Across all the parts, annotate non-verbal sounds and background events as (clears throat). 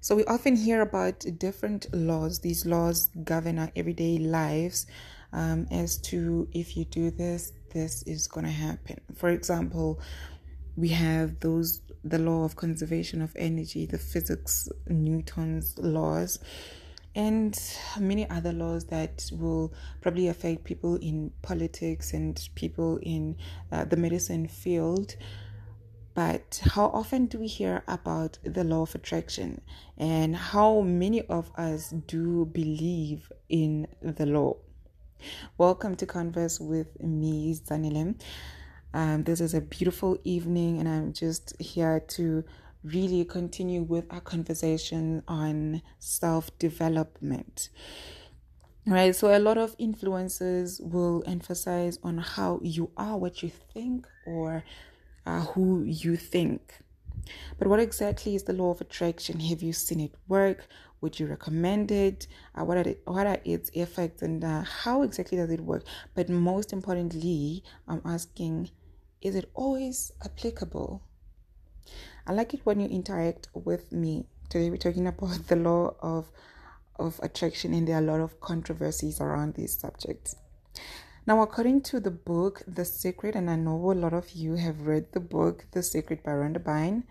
So, we often hear about different laws. These laws govern our everyday lives um, as to if you do this, this is going to happen. For example, we have those the law of conservation of energy, the physics, Newton's laws, and many other laws that will probably affect people in politics and people in uh, the medicine field. But how often do we hear about the law of attraction and how many of us do believe in the law? Welcome to Converse with me, Zanilem. Um, this is a beautiful evening, and I'm just here to really continue with our conversation on self development. Right, so a lot of influencers will emphasize on how you are what you think or uh, who you think. But what exactly is the law of attraction? Have you seen it work? Would you recommend it? Uh, what, are what are its effects and uh, how exactly does it work? But most importantly, I'm asking, is it always applicable? I like it when you interact with me. Today we're talking about the law of of attraction and there are a lot of controversies around these subjects. Now, according to the book The Secret, and I know a lot of you have read the book The Secret by Rhonda Byrne,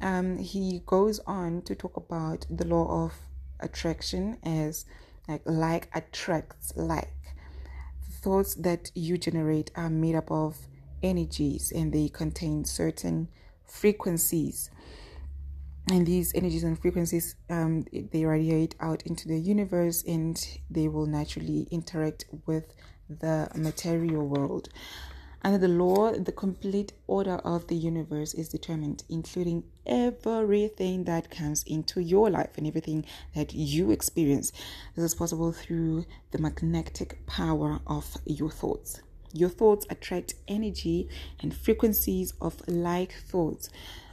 um, he goes on to talk about the law of attraction as like like attracts like. thoughts that you generate are made up of energies and they contain certain frequencies and these energies and frequencies um, they radiate out into the universe and they will naturally interact with the material world. Under the law, the complete order of the universe is determined, including everything that comes into your life and everything that you experience. This is possible through the magnetic power of your thoughts. Your thoughts attract energy and frequencies of like thoughts.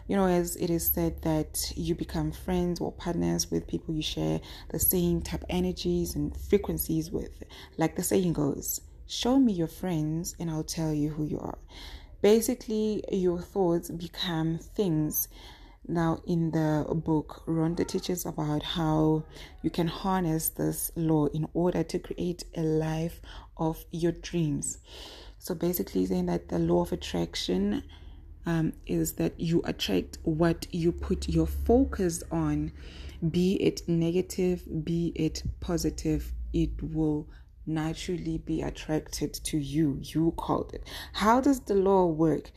You know, as it is said that you become friends or partners with people you share the same type energies and frequencies with. Like the saying goes, Show me your friends and I'll tell you who you are. Basically, your thoughts become things. Now, in the book, Rhonda teaches about how you can harness this law in order to create a life of your dreams. So, basically, saying that the law of attraction um, is that you attract what you put your focus on, be it negative, be it positive, it will naturally be attracted to you. You called it. How does the law work?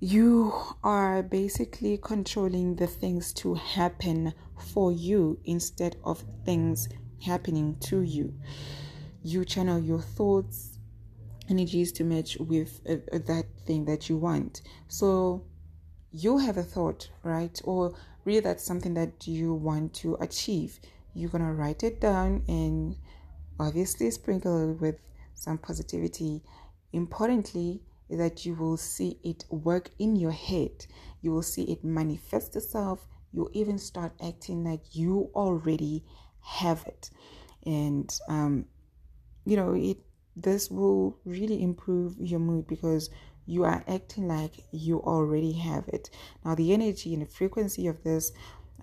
You are basically controlling the things to happen for you instead of things happening to you. You channel your thoughts, energies to match with uh, uh, that thing that you want. So you have a thought, right? Or really, that's something that you want to achieve. You're gonna write it down and obviously sprinkle it with some positivity. Importantly, is that you will see it work in your head. You will see it manifest itself. You'll even start acting like you already have it. And um, you know, it this will really improve your mood because you are acting like you already have it. Now the energy and the frequency of this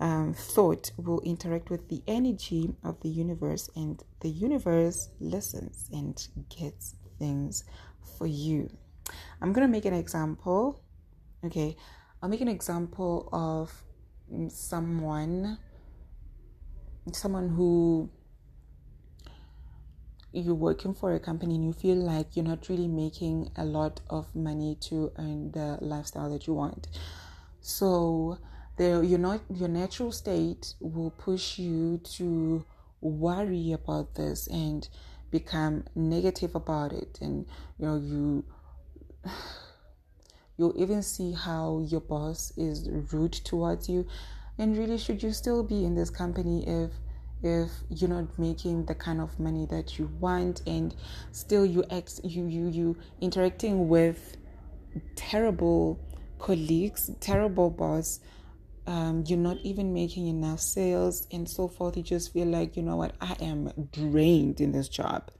um, thought will interact with the energy of the universe, and the universe listens and gets things for you. I'm gonna make an example. Okay, I'll make an example of someone, someone who you're working for a company and you feel like you're not really making a lot of money to earn the lifestyle that you want. So the your not your natural state will push you to worry about this and become negative about it and you know you (sighs) you'll even see how your boss is rude towards you and really should you still be in this company if if you're not making the kind of money that you want and still you ex you you you interacting with terrible colleagues terrible boss um, you're not even making enough sales and so forth, you just feel like, you know what, I am drained in this job.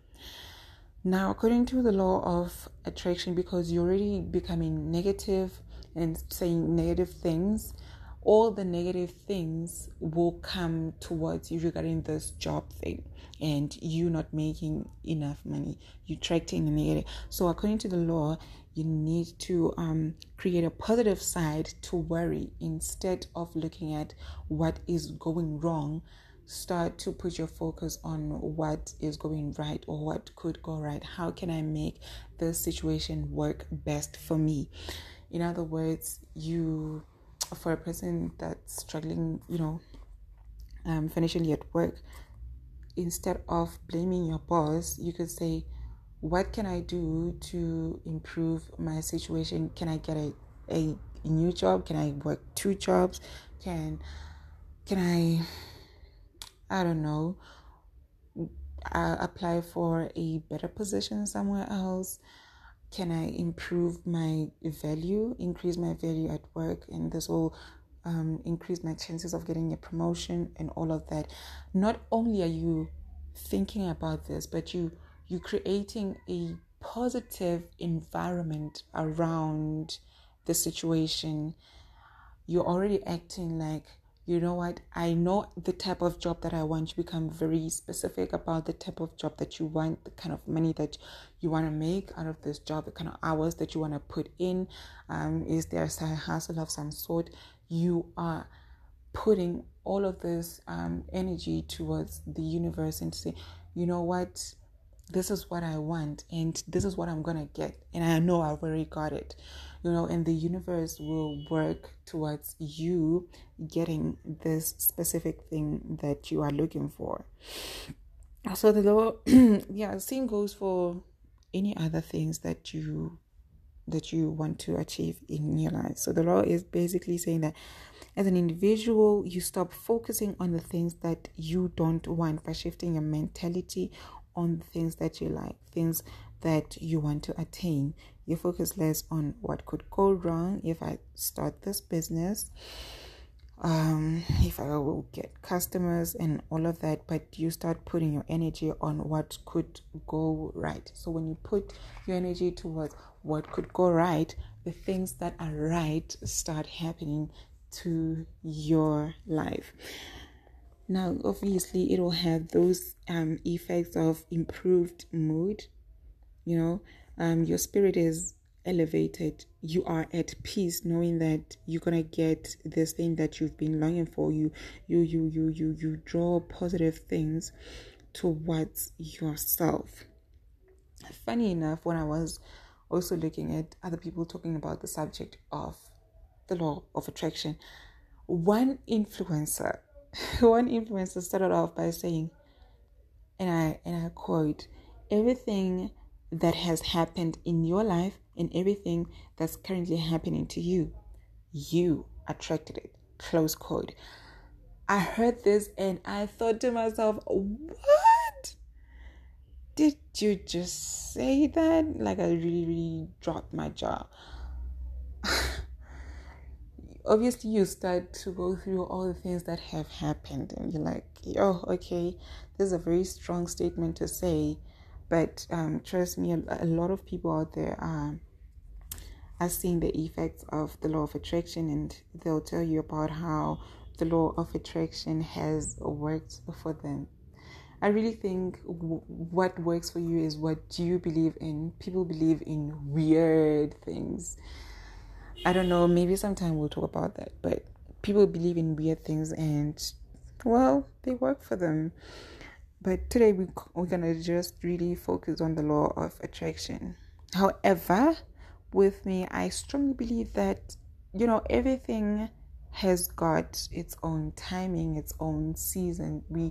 Now, according to the law of attraction, because you're already becoming negative and saying negative things, all the negative things will come towards you regarding this job thing and you not making enough money. You attracting the negative. So, according to the law, you need to um, create a positive side to worry instead of looking at what is going wrong start to put your focus on what is going right or what could go right. How can I make this situation work best for me? In other words, you, for a person that's struggling, you know, um, financially at work, instead of blaming your boss, you could say, What can I do to improve my situation? Can I get a, a new job? Can I work two jobs? Can can I I don't know, uh, apply for a better position somewhere else? Can I improve my value, increase my value at work, and this will um, increase my chances of getting a promotion and all of that? Not only are you thinking about this, but you you're creating a positive environment around the situation. You're already acting like you know what? I know the type of job that i want you become very specific about the type of job that you want the kind of money that you want to make out of this job the kind of hours that you want to put in um, is there a side hustle of some sort? You are putting all of this um, energy towards the universe and say you know what? This is what i want and this is what i'm gonna get. And i know i've already got it you know, and the universe will work towards you getting this specific thing that you are looking for. So the law, (clears throat) yeah, same goes for any other things that you that you want to achieve in your life. So the law is basically saying that as an individual, you stop focusing on the things that you don't want by shifting your mentality on the things that you like, things that you want to attain. You focus less on what could go wrong if I start this business, um, if I will get customers and all of that, but you start putting your energy on what could go right. So when you put your energy towards what could go right, the things that are right start happening to your life. Now, obviously, it will have those um, effects of improved mood, you know um, your spirit is elevated. You are at peace knowing that you're gonna get this thing that you've been longing for. You you you you you you draw positive things towards yourself. Funny enough when i was also looking at other people talking about the subject of the law of attraction one influencer (laughs) one influencer started off by saying and i and i quote everything that has happened in your life and everything that's currently happening to you. You attracted it. Close quote. I heard this and I thought to myself, what? Did you just say that? Like, I really, really dropped my jaw. (laughs) Obviously, you start to go through all the things that have happened, and you're like, oh, okay, this is a very strong statement to say but um, trust me, a, a, lot of people out there are are seeing the effects of the law of attraction, and they'll tell you about how the law of attraction has worked for them. I really think w- what works for you is what you believe in. People believe in weird things. I don't know, maybe sometime we'll talk about that, but people believe in weird things and well, they work for them. But today we, we're going to just really focus on the law of attraction. However, with me, I strongly believe that, you know, everything has got its own timing, its own season. We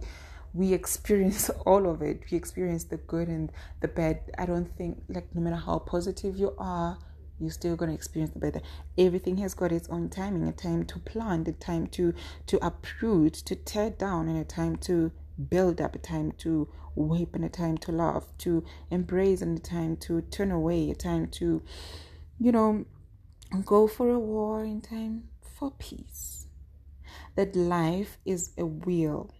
we experience (laughs) all of it. We experience the good and the bad. I don't think like no matter how positive you are, you're still gonna experience the bad. Everything has got its own timing, a time to plant, a time to to uproot, to tear down, and a time to build up a time to weep and a time to laugh, to embrace and a time to turn away, a time to, you know, go for a war in time for peace. That life is a wheel.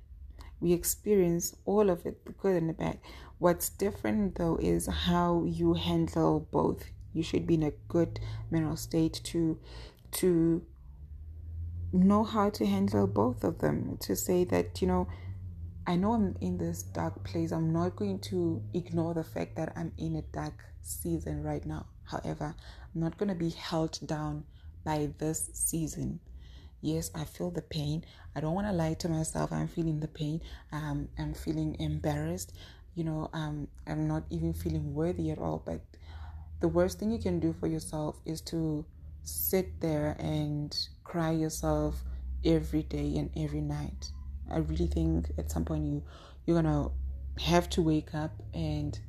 We experience all of it, the good and the bad. What's different though is how you handle both. You should be in a good mental state to to know how to handle both of them. To say that, you know, I know I'm in this dark place. I'm not going to ignore the fact that I'm in a dark season right now. However, I'm not going to be held down by this season. Yes, I feel the pain. I don't want to lie to myself. I'm feeling the pain. Um, I'm feeling embarrassed. You know, um, I'm not even feeling worthy at all. But the worst thing you can do for yourself is to sit there and cry yourself every day and every night. I really think at some point you you're gonna have to wake up and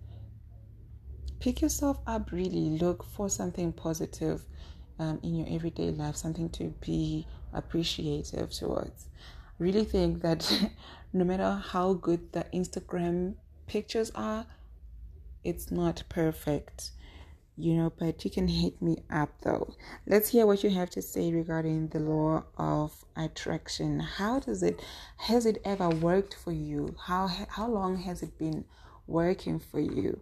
pick yourself up really look for something positive um, in your everyday life something to be appreciative towards. I really think that (laughs) no matter how good the instagram pictures are it's not perfect you know, but you can hit me up though. Let's hear what you have to say regarding the law of attraction. How does it has it ever worked for you? How how long has it been working for you?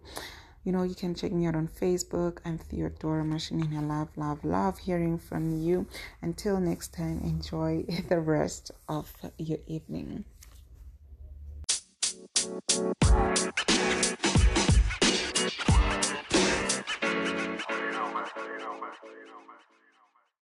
You know, you can check me out on Facebook. I'm Theodora Machine. I love, love, love hearing from you. Until next time, enjoy (laughs) the rest of your evening.